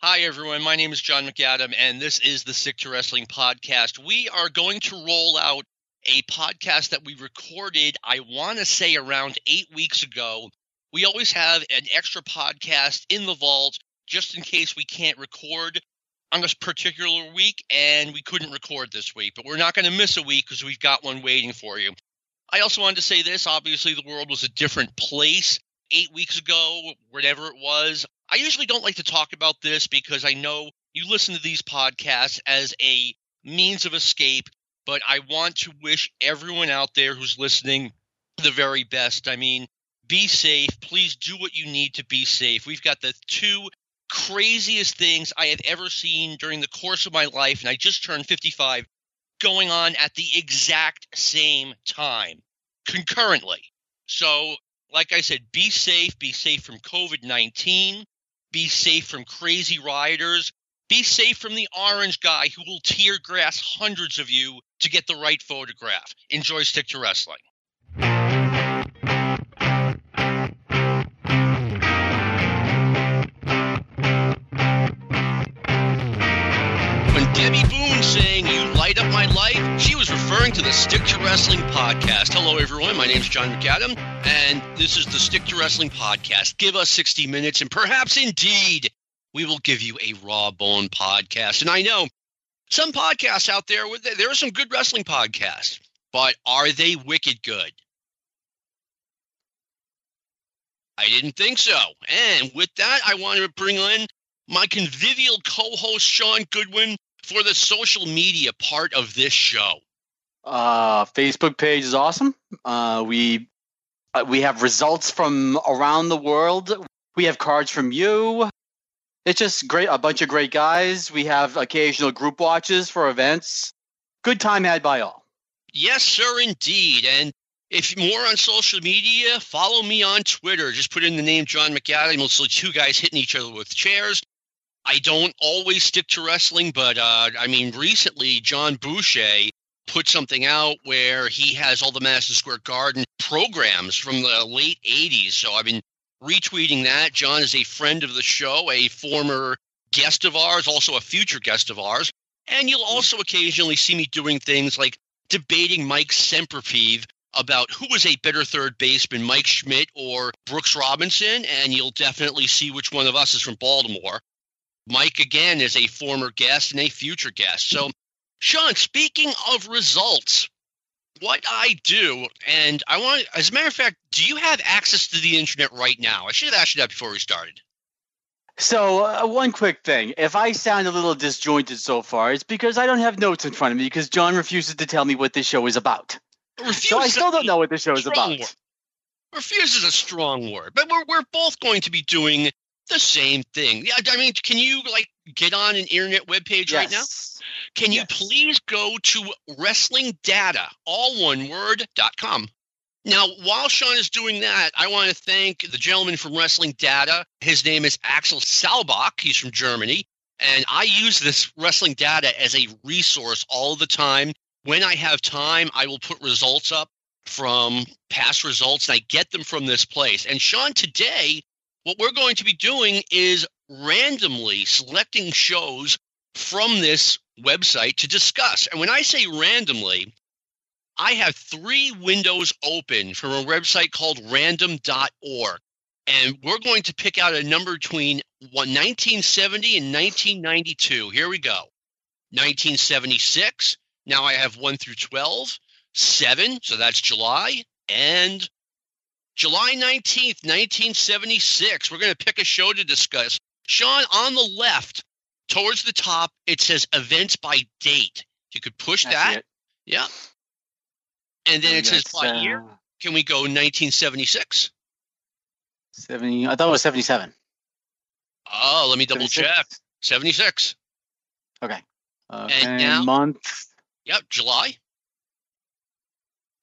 Hi, everyone. My name is John McAdam, and this is the Stick to Wrestling podcast. We are going to roll out a podcast that we recorded, I want to say, around eight weeks ago. We always have an extra podcast in the vault just in case we can't record on this particular week, and we couldn't record this week. But we're not going to miss a week because we've got one waiting for you. I also wanted to say this obviously, the world was a different place eight weeks ago, whatever it was. I usually don't like to talk about this because I know you listen to these podcasts as a means of escape, but I want to wish everyone out there who's listening the very best. I mean, be safe. Please do what you need to be safe. We've got the two craziest things I have ever seen during the course of my life, and I just turned 55, going on at the exact same time, concurrently. So, like I said, be safe. Be safe from COVID 19. Be safe from crazy rioters. Be safe from the orange guy who will tear grass hundreds of you to get the right photograph. Enjoy Stick to Wrestling. Debby Boone saying you light up my life, she was referring to the Stick to Wrestling podcast. Hello, everyone. My name is John McAdam, and this is the Stick to Wrestling podcast. Give us 60 minutes, and perhaps indeed we will give you a raw bone podcast. And I know some podcasts out there, there are some good wrestling podcasts, but are they wicked good? I didn't think so. And with that, I want to bring in my convivial co host, Sean Goodwin, for the social media part of this show. Uh, Facebook page is awesome. Uh, we uh, we have results from around the world. We have cards from you. It's just great. A bunch of great guys. We have occasional group watches for events. Good time had by all. Yes, sir, indeed. And if more on social media, follow me on Twitter. Just put in the name John McAdam. You'll see two guys hitting each other with chairs. I don't always stick to wrestling, but uh, I mean, recently John Boucher put something out where he has all the Madison Square Garden programs from the late 80s. So I've been retweeting that. John is a friend of the show, a former guest of ours, also a future guest of ours. And you'll also occasionally see me doing things like debating Mike Sempervive about who was a better third baseman, Mike Schmidt or Brooks Robinson. And you'll definitely see which one of us is from Baltimore. Mike, again, is a former guest and a future guest. So, Sean, speaking of results, what I do, and I want, as a matter of fact, do you have access to the internet right now? I should have asked you that before we started. So, uh, one quick thing. If I sound a little disjointed so far, it's because I don't have notes in front of me because John refuses to tell me what this show is about. Refuse so I still don't know what this show is about. Word. Refuse is a strong word, but we're, we're both going to be doing the same thing. Yeah, I mean, can you like get on an internet webpage yes. right now? Can you please go to wrestling data, all one word, dot com. Now, while Sean is doing that, I want to thank the gentleman from Wrestling Data. His name is Axel Salbach. He's from Germany. And I use this Wrestling Data as a resource all the time. When I have time, I will put results up from past results and I get them from this place. And Sean, today, what we're going to be doing is randomly selecting shows from this website to discuss. And when I say randomly, I have three windows open from a website called random.org. And we're going to pick out a number between 1970 and 1992. Here we go 1976. Now I have 1 through 12, 7, so that's July, and July 19th, 1976. We're going to pick a show to discuss. Sean, on the left, towards the top, it says events by date. You could push That's that. it. Yeah. And then it says by uh, year. Can we go 1976? 70. I thought it was 77. Oh, let me double 76? check. 76. Okay. Okay. now- month. Yep, July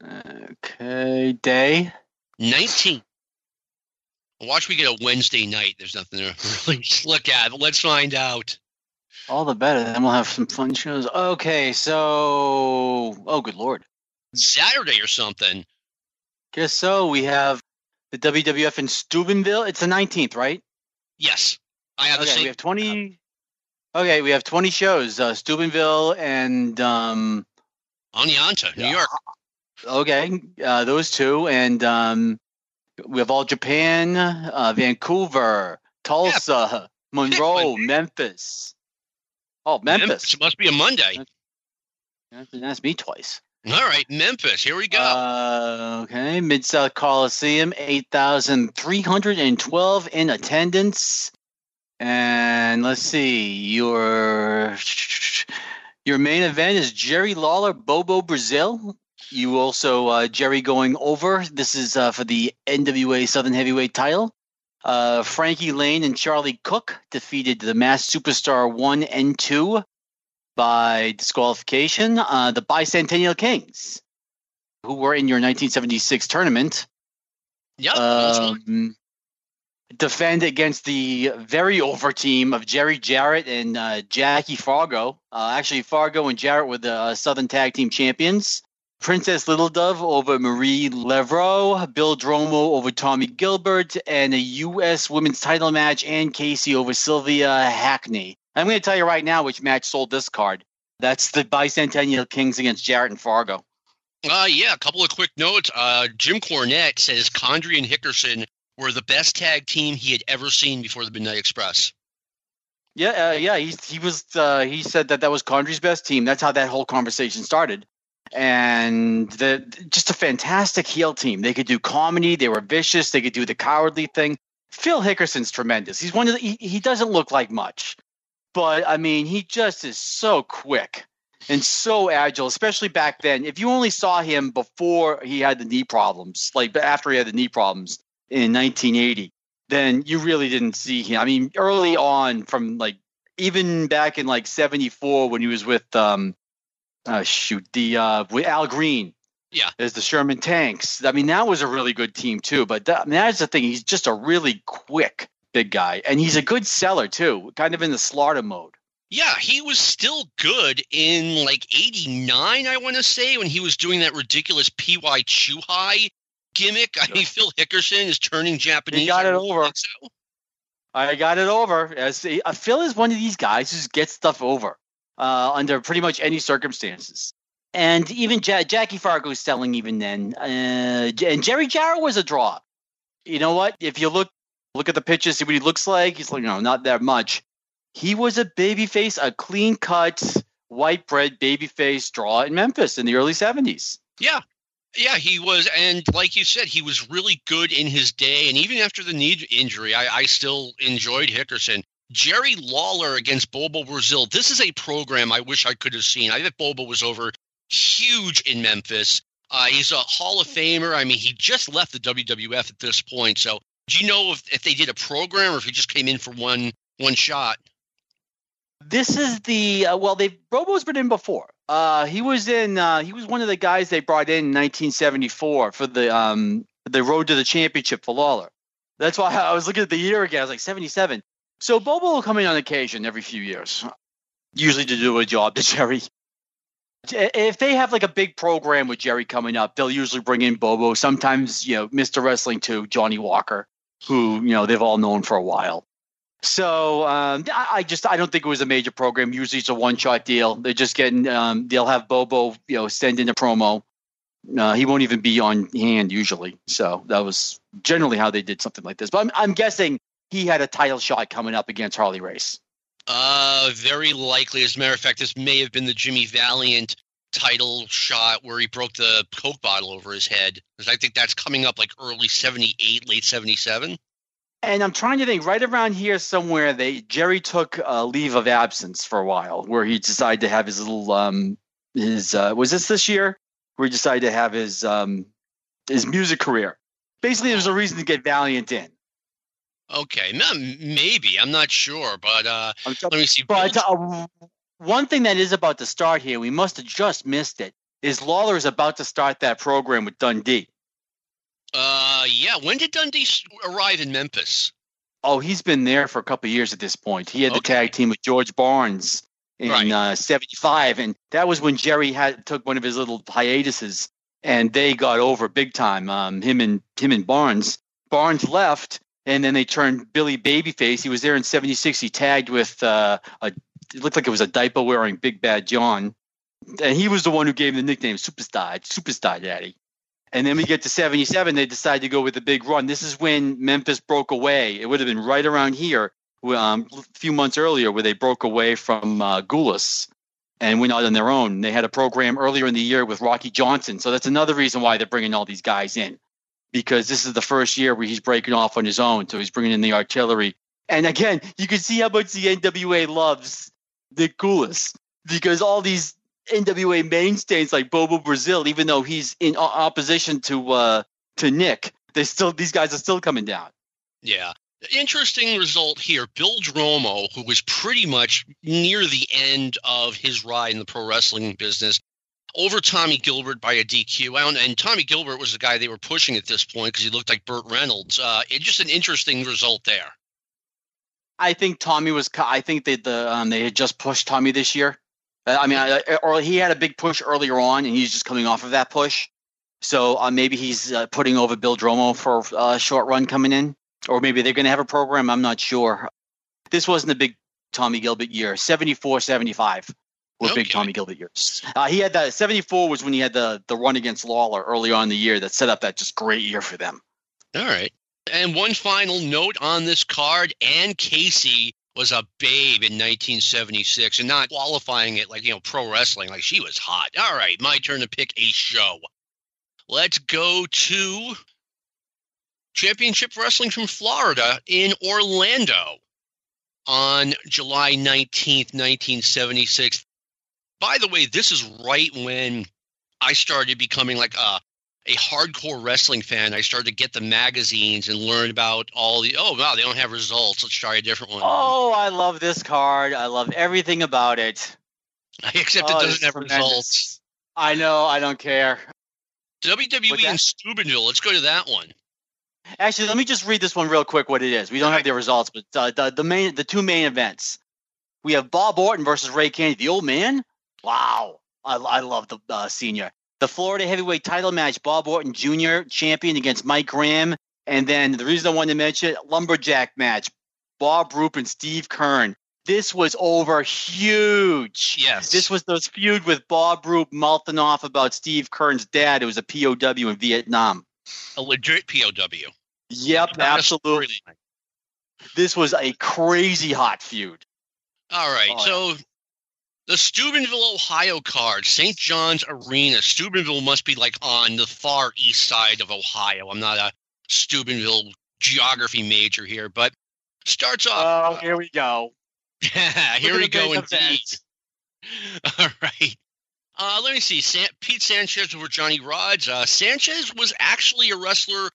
Okay. Day. 19. Watch we get a Wednesday night. There's nothing to really look at, but let's find out. All the better. Then we'll have some fun shows. Okay. So. Oh, good lord. Saturday or something. Guess so. We have the WWF in Steubenville. It's the 19th, right? Yes. I have the same. We have 20. Okay, we have 20 shows. Uh, Steubenville and um, Oneonta, New York. Okay, uh, those two, and um, we have all Japan, uh, Vancouver, Tulsa, Monroe, Memphis. Oh, Memphis. Memphis must be a Monday. That's, that's me twice. All right, Memphis. Here we go. Uh, okay, Mid South Coliseum, 8,312 in attendance. And let's see, your your main event is Jerry Lawler, Bobo Brazil. You also uh, Jerry going over. This is uh, for the NWA Southern Heavyweight title. Uh, Frankie Lane and Charlie Cook defeated the Masked Superstar one and two by disqualification. Uh, the Bicentennial Kings, who were in your 1976 tournament, Yep. um, defend against the very over team of Jerry Jarrett and uh, Jackie Fargo. Uh, actually, Fargo and Jarrett were the uh, Southern Tag Team Champions. Princess Little Dove over Marie Levrow, Bill Dromo over Tommy Gilbert, and a U.S. women's title match, Ann Casey over Sylvia Hackney. I'm going to tell you right now which match sold this card. That's the Bicentennial Kings against Jarrett and Fargo. Uh, yeah, a couple of quick notes. Uh, Jim Cornette says Condrey and Hickerson were the best tag team he had ever seen before the Midnight Express. Yeah, uh, yeah. He he was uh, he said that that was Condrey's best team. That's how that whole conversation started. And the just a fantastic heel team. They could do comedy. They were vicious. They could do the cowardly thing. Phil Hickerson's tremendous. He's one of the, he, he doesn't look like much, but I mean he just is so quick and so agile, especially back then. If you only saw him before he had the knee problems, like after he had the knee problems in 1980, then you really didn't see him. I mean, early on, from like even back in like '74 when he was with um, uh, shoot the uh, with Al Green. Yeah. As the Sherman Tanks. I mean, that was a really good team too. But that, I mean, that's the thing. He's just a really quick big guy, and he's a good seller too. Kind of in the slaughter mode. Yeah, he was still good in like 89, I want to say, when he was doing that ridiculous PY Chu-Hi gimmick. I mean, Phil Hickerson is turning Japanese. He got it over. so. I got it over. As uh, Phil is one of these guys who gets stuff over uh, under pretty much any circumstances. And even ja- Jackie Fargo's selling even then. Uh, and Jerry Jarrett was a draw. You know what? If you look look at the pictures, see what he looks like. He's like, no, not that much. He was a baby face, a clean cut, white bread baby face draw in Memphis in the early 70s. Yeah. Yeah, he was, and like you said, he was really good in his day. And even after the knee injury, I, I still enjoyed Hickerson. Jerry Lawler against Bobo Brazil. This is a program I wish I could have seen. I think Bobo was over huge in Memphis. Uh, he's a Hall of Famer. I mean, he just left the WWF at this point. So, do you know if, if they did a program or if he just came in for one one shot? This is the uh, well, they Bobo's been in before. Uh, he was in. Uh, he was one of the guys they brought in, in 1974 for the um the Road to the Championship for Lawler. That's why I was looking at the year again. I was like 77. So Bobo will come in on occasion every few years, usually to do a job to Jerry. If they have like a big program with Jerry coming up, they'll usually bring in Bobo. Sometimes, you know, Mr. Wrestling too, Johnny Walker, who you know they've all known for a while. So um, I, just I don't think it was a major program. Usually it's a one shot deal. They're just getting um, they'll have Bobo you know send in a promo. Uh, he won't even be on hand usually. So that was generally how they did something like this. But I'm, I'm guessing he had a title shot coming up against Harley Race. Uh, very likely. As a matter of fact, this may have been the Jimmy Valiant title shot where he broke the Coke bottle over his head. Because I think that's coming up like early 78, late 77. And I'm trying to think right around here somewhere. They Jerry took a leave of absence for a while, where he decided to have his little um his uh, was this this year where he decided to have his um his music career. Basically, there was a reason to get Valiant in. Okay, m- maybe. I'm not sure. But uh, let me see. But uh, one thing that is about to start here, we must have just missed it, is Lawler is about to start that program with Dundee. Uh, yeah. When did Dundee arrive in Memphis? Oh, he's been there for a couple of years at this point. He had the tag team with George Barnes in Right. uh, 75, and that was when Jerry had took one of his little hiatuses, and they got over big time. Um, him and him and Barnes. Barnes left, and then they turned Billy Babyface. He was there in 76. He tagged with uh, a it looked like it was a diaper wearing Big Bad John, and he was the one who gave him the nickname Superstar, Superstar Daddy. And then we get to 77, they decide to go with the big run. This is when Memphis broke away. It would have been right around here, um, a few months earlier, where they broke away from uh, Gulas and went out on their own. They had a program earlier in the year with Rocky Johnson. So that's another reason why they're bringing all these guys in because this is the first year where he's breaking off on his own. So he's bringing in the artillery. And again, you can see how much the NWA loves Nick Gulas because all these NWA mainstays like Bobo Brazil, even though he's in opposition to uh, to Nick, they still these guys are still coming down. Yeah. Interesting result here. Bill Dromo, who was pretty much near the end of his ride in the pro wrestling business, over Tommy Gilbert by a DQ. And Tommy Gilbert was the guy they were pushing at this point because he looked like Burt Reynolds. Uh, it, just an interesting result there. I think Tommy was. I think they the um, they had just pushed Tommy this year. Uh, I mean, I, or he had a big push earlier on, and he's just coming off of that push. So uh, maybe he's uh, putting over Bill Dromo for a short run coming in, or maybe they're going to have a program. I'm not sure. This wasn't a big Tommy Gilbert year. 74, 75 okay. big Tommy Gilbert years. Uh, he had that 74 was when he had the the run against Lawler early on in the year that set up that just great year for them. All right. And one final note on this card: Ann Casey was a babe in 1976 and not qualifying it like, you know, pro wrestling. Like she was hot. All right, my turn to pick a show. Let's go to Championship Wrestling from Florida in Orlando on July 19th, 1976. By the way, this is right when I started becoming like a a hardcore wrestling fan, I started to get the magazines and learn about all the. Oh wow, they don't have results. Let's try a different one. Oh, I love this card. I love everything about it. Except oh, it doesn't have tremendous. results. I know. I don't care. WWE in Steubenville. Let's go to that one. Actually, let me just read this one real quick. What it is? We don't have the results, but uh, the the main the two main events. We have Bob Orton versus Ray Kennedy, the old man. Wow, I, I love the uh, senior the Florida heavyweight title match, Bob Orton Jr. champion against Mike Graham. And then the reason I wanted to mention lumberjack match, Bob Roop and Steve Keirn. This was over huge. Yes. This was those feud with Bob Roop mouthing off about Steve Keirn's dad, who was a POW in Vietnam. A legit POW. Yep, Not absolutely. This was a crazy hot feud. All right. Oh, so. The Steubenville, Ohio card, St. John's Arena. Steubenville must be like on the far east side of Ohio. I'm not a Steubenville geography major here, but starts off. Oh, here we go. here we go indeed. All right. Uh, let me see. San- Pete Sanchez over Johnny Rodz. Uh, Sanchez was actually a wrestler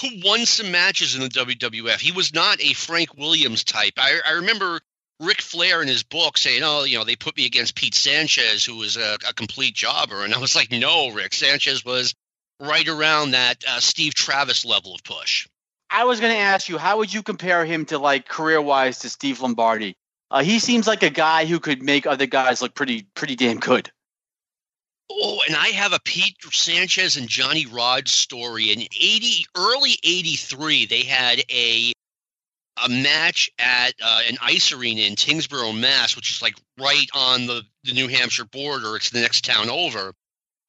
who won some matches in the WWF. He was not a Frank Williams type. I, I remember Ric Flair in his book saying, "Oh, you know, they put me against Pete Sanchez, who was a, a complete jobber," and I was like, "No, Rick Sanchez was right around that uh, Steve Travis level of push." I was going to ask you, how would you compare him to like career-wise to Steve Lombardi? Uh, he seems like a guy who could make other guys look pretty, pretty damn good. Oh, and I have a Pete Sanchez and Johnny Rodz story. In eighty, early '83, they had a a match at uh, an ice arena in Tyngsboro, Mass, which is like right on the, the New Hampshire border. It's the next town over.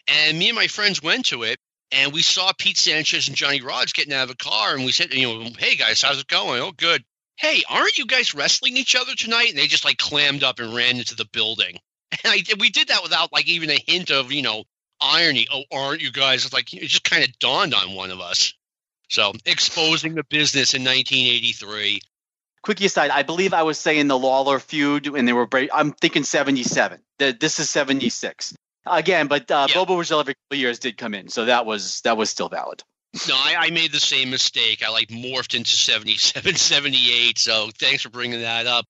And me and my friends went to it, and we saw Pete Sanchez and Johnny Rodz getting out of a car, and we said, you know, hey guys, how's it going? Oh, good. Hey, aren't you guys wrestling each other tonight? And they just like clammed up and ran into the building. And I, we did that without like even a hint of, you know, irony. Oh, aren't you guys? It's like it just kind of dawned on one of us. So exposing the business in 1983. Quickie aside, I believe I was saying the Lawler feud, and they were. I'm thinking 77. This is 76 again, but uh, yeah. Bobo Brazil every couple years did come in, so that was that was still valid. No, I, I, made the same mistake. I like morphed into 77, 78. So thanks for bringing that up.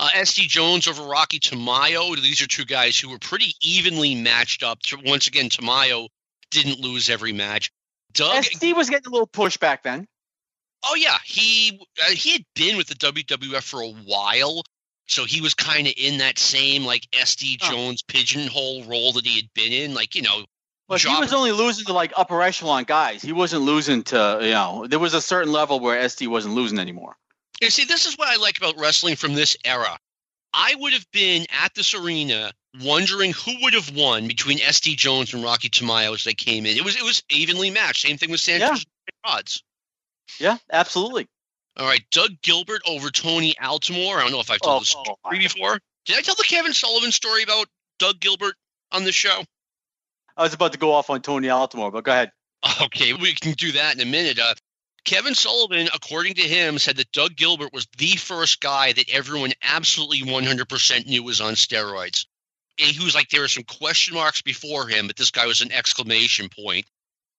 Uh, SD Jones over Rocky Tamayo. These are two guys who were pretty evenly matched up. Once again, Tamayo didn't lose every match. Doug SD was getting a little push back then. Oh yeah, he uh, he had been with the WWF for a while, so he was kind of in that same like SD Jones oh. pigeonhole role that he had been in, like you know. But he was only losing to like upper echelon guys. He wasn't losing to you know. There was a certain level where SD wasn't losing anymore. You see, this is what I like about wrestling from this era. I would have been at this arena wondering who would have won between SD Jones and Rocky Tamayo as they came in. It was it was evenly matched. Same thing with Sanchez Yeah. odds. Yeah, absolutely. All right, Doug Gilbert over Tony Altomare. I don't know if I've told Oh, this oh, story my- before. Did I tell the Kevin Sullivan story about Doug Gilbert on the show? I was about to go off on Tony Altomare, but go ahead. Okay, we can do that in a minute. Uh, Kevin Sullivan, according to him, said that Doug Gilbert was the first guy that everyone absolutely 100% knew was on steroids. And he was like, there were some question marks before him, but this guy was an exclamation point,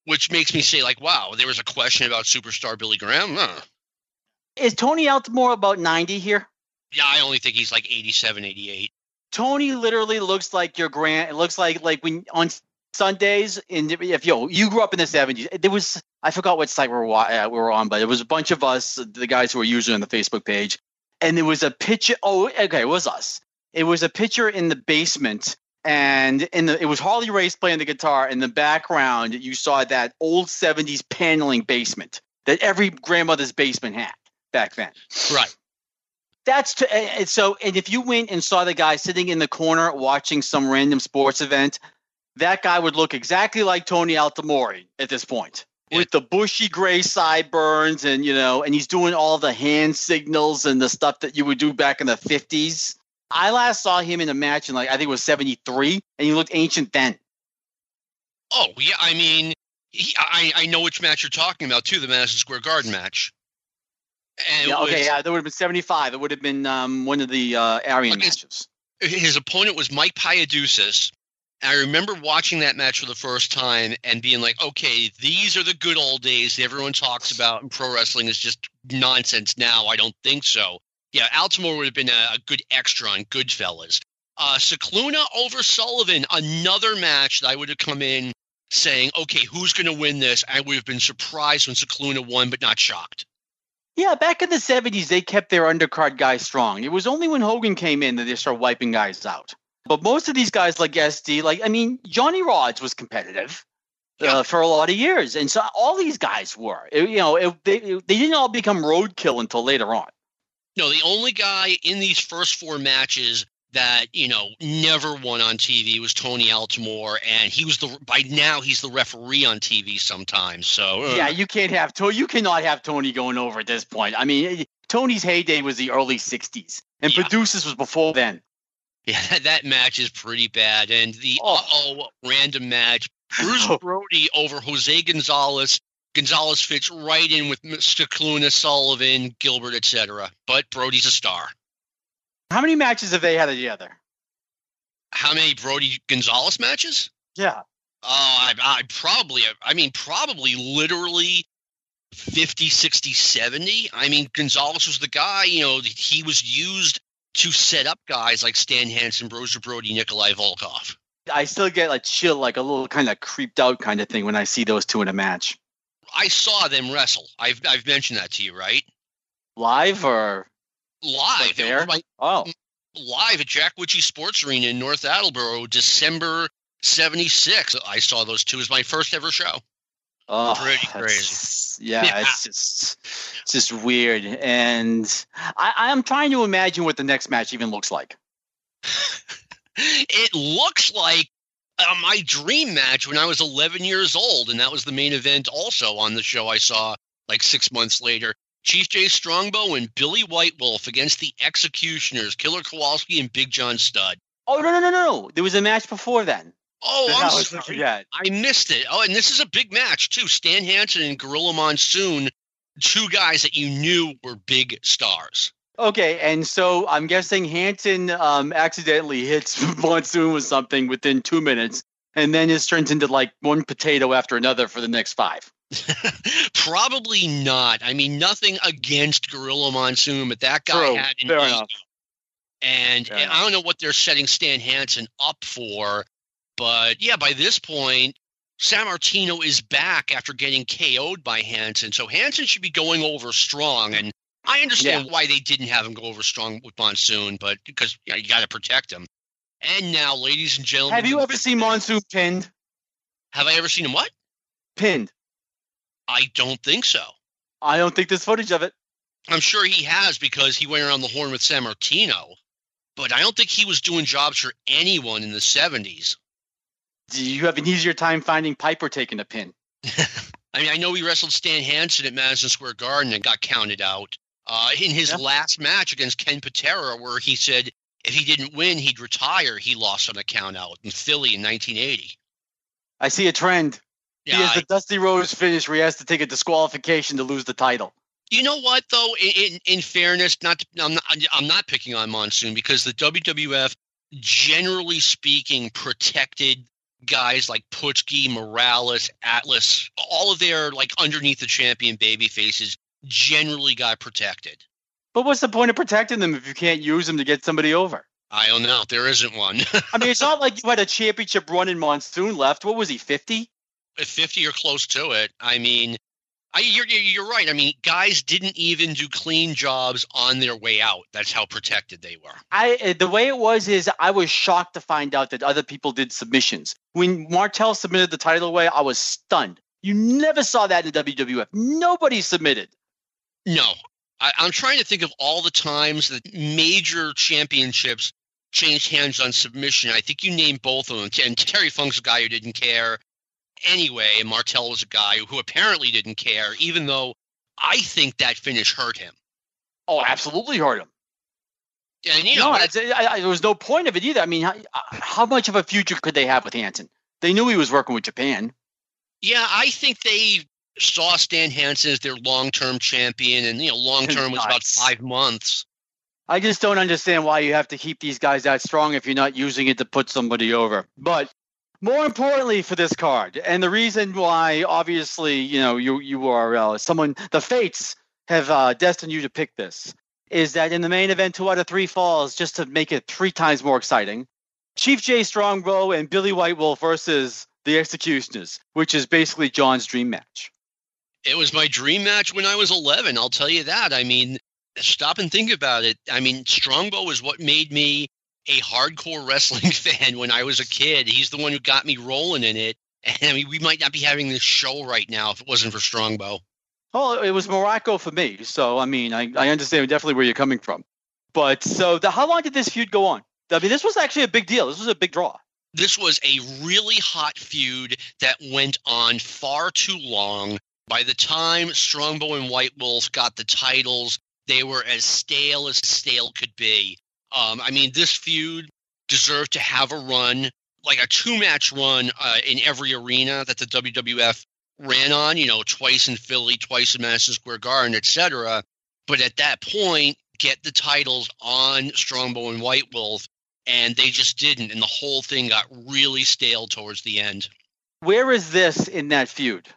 which makes me say, like, wow, there was a question about superstar Billy Graham? Huh. Is Tony Altomare about 90 here? Yeah, I only think he's like 87, 88. Tony literally looks like your grand. It looks like like when on Sundays in if yo you grew up in the seventies. There was I forgot what site we were uh, we were on, but it was a bunch of us, the guys who were usually on the Facebook page, and there was a picture. Oh, okay, it was us. It was a picture in the basement, and in the it was Harley Race playing the guitar. In the background, you saw that old seventies paneling basement that every grandmother's basement had back then Right. that's to, and eh, eh, so and if you went and saw the guy sitting in the corner watching some random sports event that guy would look exactly like tony altomare at this point Yeah. with the bushy gray sideburns and you know and he's doing all the hand signals and the stuff that you would do back in the 50s i last saw him in a match in like i think it was 73 and he looked ancient then Oh, yeah, I mean, he, I, I know which match you're talking about, too, the Madison Square Garden match. And yeah, okay was- yeah that would have been 75 it would have been um, one of the uh, Aryan Okay. matches his opponent was Mike Paidousis. I remember watching that match for the first time and being like, okay, these are the good old days that everyone talks about, and pro wrestling is just nonsense now. I don't think so. Yeah, Altomare would have been a, a good extra on Goodfellas. Uh, Scicluna over Sullivan, another match that I would have come in saying, okay, who's going to win this? I would have been surprised when Scicluna won, but not shocked. Yeah, back in the 70s, they kept their undercard guys strong. It was only when Hogan came in that they started wiping guys out. But most of these guys, like SD, like, I mean, Johnny Rodz was competitive uh, for a lot of years. And so all these guys were. It- you know, it, they, they didn't all become roadkill until later on. No, the only guy in these first four matches that you know never won on TV was Tony Altomare, and he was the by now he's the referee on TV sometimes. So uh, Yeah, you can't have Tony. You cannot have Tony going over at this point. I mean, Tony's heyday was the early 60s, and Yeah. Producers was before then. yeah, that, that match is pretty bad. And the Oh. uh oh random match, Bruiser Brody over Jose Gonzalez. Gonzalez fits right in with Mr. Cluna, Sullivan, Gilbert, etc. But Brody's a star. How many matches have they had together? How many Brody Gonzalez matches? Yeah. Oh, I, I probably, I mean, probably literally 50, 60, 70. I mean, Gonzalez was the guy, you know, he was used to set up guys like Stan Hansen, Bruiser Brody, Nikolai Volkov. I still get a chill, like a little kind of creeped out kind of thing when I see those two in a match. I saw them wrestle. I've, I've mentioned that to you, right? Live or Live. Like there? my- oh, live at Jack Witchy Sports Arena in North Attleboro, December 76. I saw those two as my first ever show. oh Pretty that's- Yeah, Yeah. it's just it's just weird, and I, I'm trying to imagine what the next match even looks like. it looks like uh, my dream match when I was 11 years old, and that was the main event also on the show I saw like six months later. Chief Jay Strongbow and Billy White Wolf against the Executioners, Killer Kowalski and Big John Studd. Oh no no no no! There was a match before then. Oh, that I'm sorry. I missed it. Oh, and this is a big match too. Stan Hansen and Gorilla Monsoon, two guys that you knew were big stars. Okay, and so I'm guessing Hansen um, accidentally hits Monsoon with something within two minutes, and then it turns into like one potato after another for the next five. Probably not. I mean, nothing against Gorilla Monsoon, but that guy True. had an Fair ego. And Fair I don't know what they're setting Stan Hansen up for, but yeah, by this point, Sammartino is back after getting KO'd by Hansen. So Hansen should be going over strong. And I understand why they didn't have him go over strong with Monsoon, but because you, know, you got to protect him. And now, ladies and gentlemen, Have you ever seen Monsoon pinned? Have I ever seen him? What? Pinned. I don't think so. I don't think there's footage of it. I'm sure he has because he went around the horn with Sammartino. but I don't think he was doing jobs for anyone in the 70s. Do you have an easier time finding Piper taking a pin? I mean, I know he wrestled Stan Hansen at Madison Square Garden and got counted out uh, in his Yeah. last match against Ken Patera, where he said if he didn't win, he'd retire. He lost on a count out in Philly in 1980. I see a trend. Yeah, he has I- the Dusty Rhodes finish where he has to take a disqualification to lose the title. You know what though? In, in, in fairness, not I'm not I'm not picking on Monsoon because the WWF, generally speaking, protected guys like Putski, Morales, Atlas, all of their like underneath the champion baby faces generally got protected. But what's the point of protecting them if you can't use them to get somebody over? I don't know. There isn't one. I mean, it's not like you had a championship run in Monsoon left. What was he, 50? At 50 or close to it. I mean, I, you're, you're right. I mean, guys didn't even do clean jobs on their way out. That's how protected they were. I uh, the way it was is I was shocked to find out that other people did submissions. When Martel submitted the title away, I was stunned. You never saw that in WWF. Nobody submitted. No, I, I'm trying to think of all the times that major championships changed hands on submission. I think you named both of them. And Terry Funk's a guy who didn't care anyway, and Martel was a guy who apparently didn't care, even though I think that finish hurt him. Oh, absolutely hurt him. And you know, no, I, I, there was no point of it either. I mean, how, how much of a future could they have with Hansen? They knew he was working with Japan. yeah, I think they saw Stan Hansen as their long-term champion, and you know, long-term was about five months. I just don't understand why you have to keep these guys that strong if you're not using it to put somebody over. But more importantly for this card, and the reason why, obviously, you know, you you are uh, someone the fates have uh, destined you to pick this, is that in the main event, two out of three falls, just to make it three times more exciting. Chief Jay Strongbow and Billy White Wolf versus the Executioners, which is basically John's dream match. It was my dream match when I was 11. I'll tell you that. I mean, stop and think about it. I mean, Strongbow is what made me a hardcore wrestling fan when I was a kid. He's the one who got me rolling in it. And I mean, we might not be having this show right now if it wasn't for Strongbow. Well, it was Muraco for me. So, I mean, I, I understand definitely where you're coming from. But so, the, how long did this feud go on? I mean, this was actually a big deal. This was a big draw. This was a really hot feud that went on far too long. By the time Strongbow and White Wolf got the titles, they were as stale as stale could be. Um, I mean, this feud deserved to have a run, like a two match run uh, in every arena that the WWF ran on, you know, twice in Philly, twice in Madison Square Garden, etc. But at that point, get the titles on Strongbow and White Wolf, and they just didn't. And the whole thing got really stale towards the end. Where is this in that feud?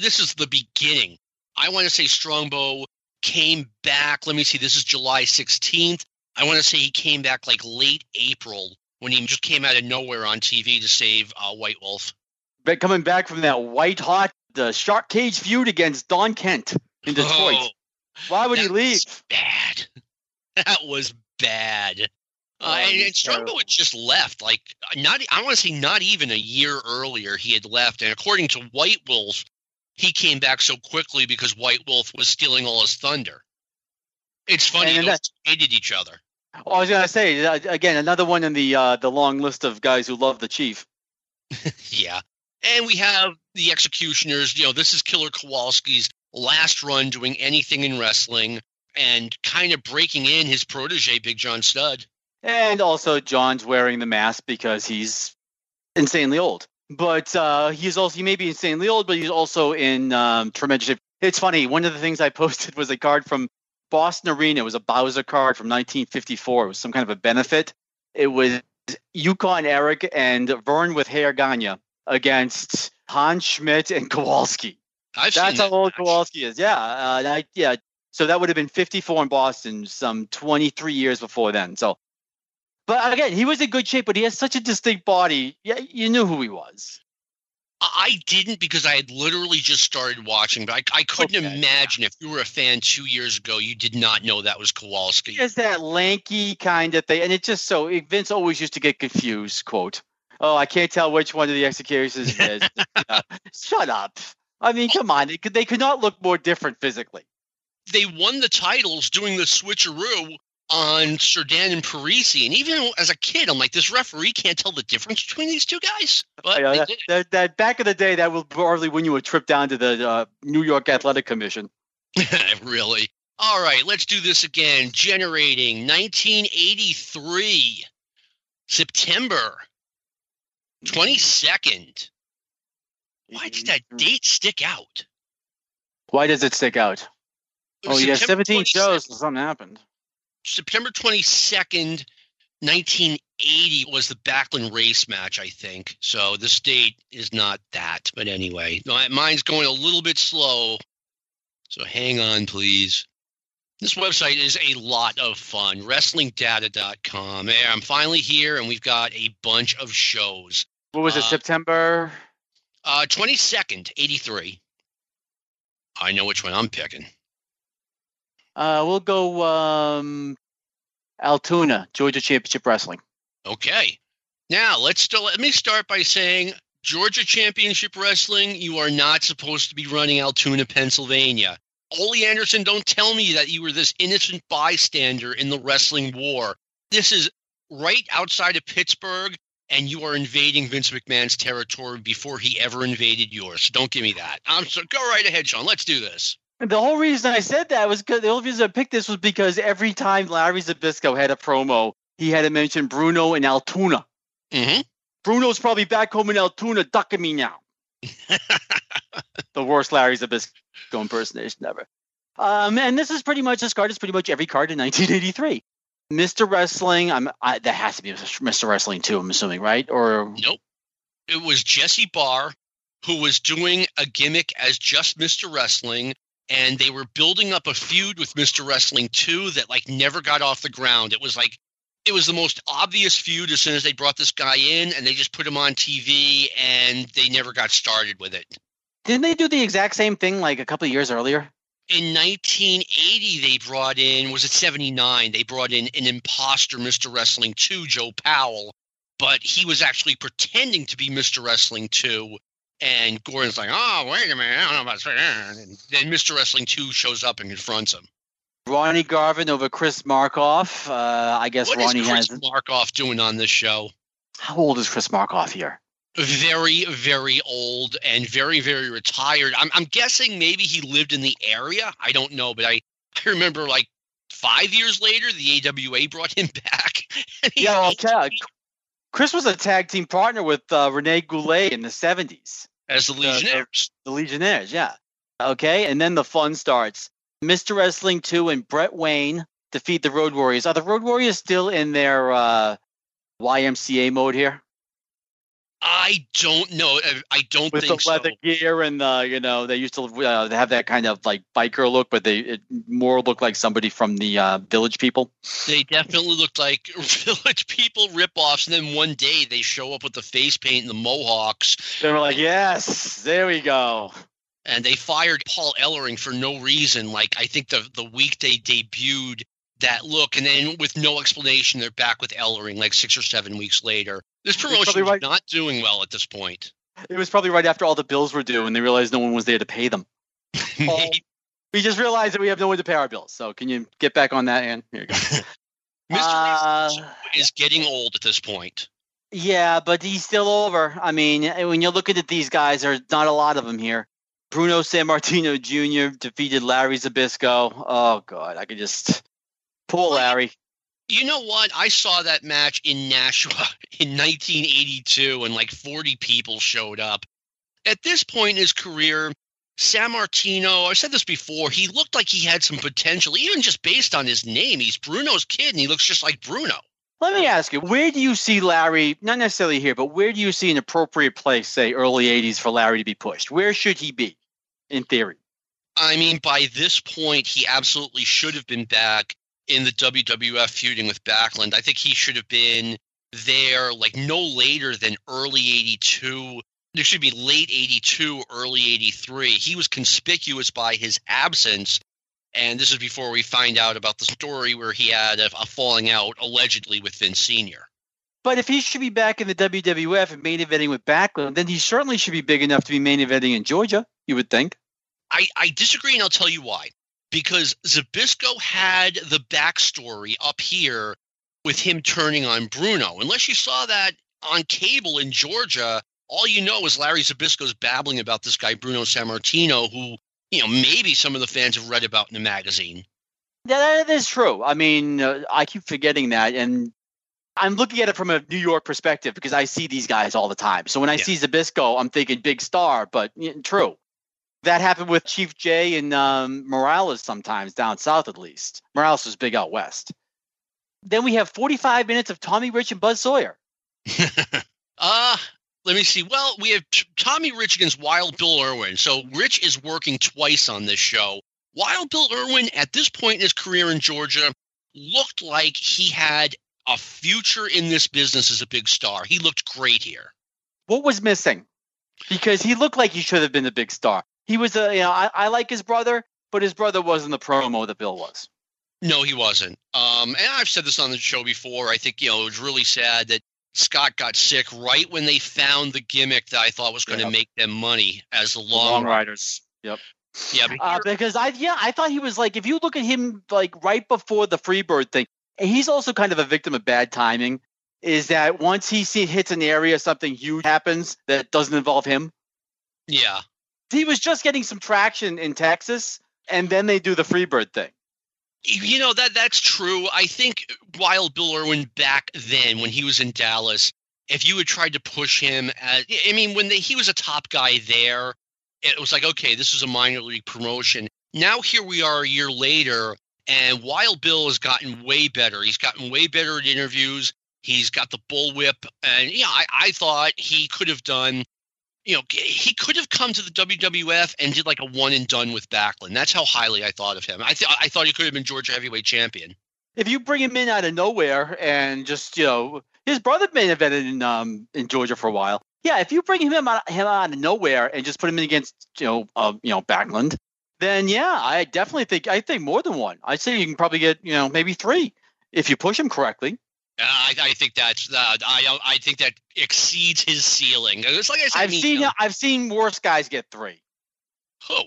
This is the beginning. I want to say Strongbow came back. Let me see. This is July 16th. I want to say he came back like late April when he just came out of nowhere on TV to save uh, White Wolf. But coming back from that white hot the shark cage feud against Don Kent in Detroit. Oh, Why would he leave? bad. That was bad. Uh, and, and Strongbow had just left. Like not, I want to say not even a year earlier he had left. And according to White Wolf, he came back so quickly because White Wolf was stealing all his thunder. It's funny And they that- hated each other. Oh, I was gonna say uh, again another one in the uh, the long list of guys who love the chief. Yeah. And we have the executioners. You know, this is Killer Kowalski's last run doing anything in wrestling and kind of breaking in his protege, Big John Studd. And also John's wearing the mask because he's insanely old. But uh, he's also he may be insanely old, but he's also in um, tremendous shape. It's funny. One of the things I posted was a card from Boston Arena. It was a Bowser card from 1954. It was some kind of a benefit. It was Yukon Eric and Verne with hair Gagne against Hans Schmidt and Kowalski. I've That's seen how old. Kowalski is. Yeah, uh, I, yeah. So that would have been 54 in Boston, some 23 years before then. So, but again, he was in good shape, but he has such a distinct body. Yeah, you knew who he was. I didn't because I had literally just started watching, but I, I couldn't Okay. imagine if you were a fan two years ago, you did not know that was Kowalski. He has that lanky kind of thing, and it just so Vince always used to get confused. Quote, "Oh, I can't tell which one of the executions is." Uh, Shut up. I mean, come on. They could, they could not look more different physically. They won the titles doing the switcheroo on Cerdan and Parisi. And even as a kid, I'm like, this referee can't tell the difference between these two guys. But Yeah, that, that, that back in the day, that will probably win you a trip down to the uh, New York Athletic Commission. really. All right, let's do this again. Generating 1983, September 22nd. Why did that date stick out? Why does it stick out? Oh, yeah, 17 22nd shows. so Something happened. September 22nd, 1980 was the Backlund race match, I think. So this date is not that. But anyway, my, mine's going a little bit slow. So hang on, please. This website is a lot of fun. WrestlingData.com. I'm finally here, and we've got a bunch of shows. What was it? Uh, September? Uh, 22nd, 83. I know which one I'm picking. Uh, we'll go um, Altoona, Georgia Championship Wrestling. Okay. Now let's still let me start by saying Georgia Championship Wrestling, you are not supposed to be running Altoona, Pennsylvania. Ole Anderson, don't tell me that you were this innocent bystander in the wrestling war. This is right outside of Pittsburgh, and you are invading Vince McMahon's territory before he ever invaded yours. So don't give me that. I'm so go right ahead, Sean. Let's do this. The whole reason I said that was because the only reason I picked this was because every time Larry Zbyszko had a promo, he had to mention Bruno and Altoona. Mm-hmm. Bruno's probably back home in Altoona ducking me now. the worst Larry Zbyszko impersonation ever. Um, and this is pretty much this card is pretty much every card in 1983. Mr. Wrestling, I'm I, that has to be Mr. Wrestling too. I'm assuming, right? Or Nope. It was Jesse Barr who was doing a gimmick as just Mr. Wrestling, and they were building up a feud with Mr. Wrestling 2 that like never got off the ground. It was like it was the most obvious feud as soon as they brought this guy in and they just put him on TV and they never got started with it. didn't they do the exact same thing like a couple of years earlier? In 1980, they brought in, was it 79? They brought in an imposter Mr. Wrestling 2, Joe Powell, but he was actually pretending to be Mr. Wrestling 2. And Gordon's like, oh, wait a minute, I don't know about that. And then Mr. Wrestling 2 shows up and confronts him. Ronnie Garvin over Chris Markoff. Uh, I guess What is Ronnie Chris has. Markoff doing on this show? How old is Chris Markoff here? Very, very old and very, very retired. I'm, I'm guessing maybe he lived in the area. I don't know, but I, I remember like five years later, the AWA brought him back. Yeah, well, Chris was a tag team partner with uh, Rene Goulet in the 70s. As the Legionnaires. The Legionnaires, yeah. Okay, and then the fun starts. Mr. Wrestling 2 and Brett Wayne defeat the Road Warriors. Are the Road Warriors still in their uh, YMCA mode here? I don't know. I- don't think so. With the think so. leather gear and the, you know, they used to uh, have that kind of like biker look, but they it more look like somebody from the uh, Village People. They definitely looked like village people ripoffs, and then one day they show up with the face paint and the mohawks, They were like, yes, there we go. and they fired Paul Ellering for no reason. Like I think the the week they debuted that look, and then with no explanation, they're back with Ellering like six or seven weeks later. This promotion is right. not doing well at this point. It was probably right after all the bills were due, and they realized no one was there to pay them. Oh, we just realized that we have no one to pay our bills. So can you get back on that, Ann? Here you go. Mr. Uh, is getting old at this point. yeah, but he's still over. I mean, when you're looking at these guys, there's not a lot of them here. Bruno Sammartino Jr. defeated Larry Zbyszko. Oh God, I could just poor Larry. You know what? I saw that match in Nashua in 1982, and like 40 people showed up. At this point in his career, Sammartino, I said this before, he looked like he had some potential, even just based on his name. He's Bruno's kid, and he looks just like Bruno. Let me ask you, where do you see Larry? Not necessarily here, but where do you see an appropriate place, say early '80s, for Larry to be pushed? Where should he be, in theory? I mean, by this point, he absolutely should have been back in the WWF feuding with Backlund. I think he should have been there like no later than early 82. There should be late 82, early 83. He was conspicuous by his absence. And this is before we find out about the story where he had a, a falling out allegedly with Vince Sr. But if he should be back in the WWF and main eventing with Backlund, then he certainly should be big enough to be main eventing in Georgia. You would think. I, I disagree, and I'll tell you why. Because Zbyszko had the backstory up here with him turning on Bruno. Unless you saw that on cable in Georgia, all you know is Larry Zbyszko's babbling about this guy Bruno Sammartino, who you know maybe some of the fans have read about in the magazine. Yeah, that is true. I mean, uh, I keep forgetting that, and I'm looking at it from a New York perspective because I see these guys all the time. So when I yeah. see Zbyszko, I'm thinking big star, but yeah, true. That happened with Chief Jay and um, Morales sometimes down south, at least. Morales was big out west. Then we have 45 minutes of Tommy Rich and Buzz Sawyer. uh, let me see. Well, we have Tommy Rich against Wild Bill Irwin. So Rich is working twice on this show. Wild Bill Irwin, at this point in his career in Georgia, looked like he had a future in this business as a big star. He looked great here. What was missing? Because he looked like he should have been the big star. He was a, you know, I, I like his brother, but his brother wasn't the promo that Bill was. No, he wasn't. Um, and I've said this on the show before. I think you know it was really sad that Scott got sick right when they found the gimmick that I thought was going to yep. make them money as the long, long riders. Yep. Yeah, uh, because I yeah I thought he was like if you look at him like right before the Freebird thing, he's also kind of a victim of bad timing. Is that once he see, hits an area, something huge happens that doesn't involve him. Yeah, he was just getting some traction in Texas, and then they do the Freebird thing. You know that that's true. I think Wild Bill Irwin back then, when he was in Dallas, if you had tried to push him, as, I mean, when they, he was a top guy there, it was like, okay, this is a minor league promotion. Now here we are a year later, and Wild Bill has gotten way better. He's gotten way better at interviews. He's got the bullwhip, and yeah, I, I thought he could have done you know, he could have come to the WWF and did like a one and done with Backlund. That's how highly I thought of him. I th- I thought he could have been Georgia heavyweight champion. If you bring him in out of nowhere and just you know, his brother may have been in um in Georgia for a while. Yeah, if you bring him out him out of nowhere and just put him in against you know uh, you know Backlund, then yeah, I definitely think I think more than one. I'd say you can probably get you know maybe three if you push him correctly. Uh, I, I, think that's uh, I I think that exceeds his ceiling. It's like I said, I've seen I've seen worse guys get three. Who?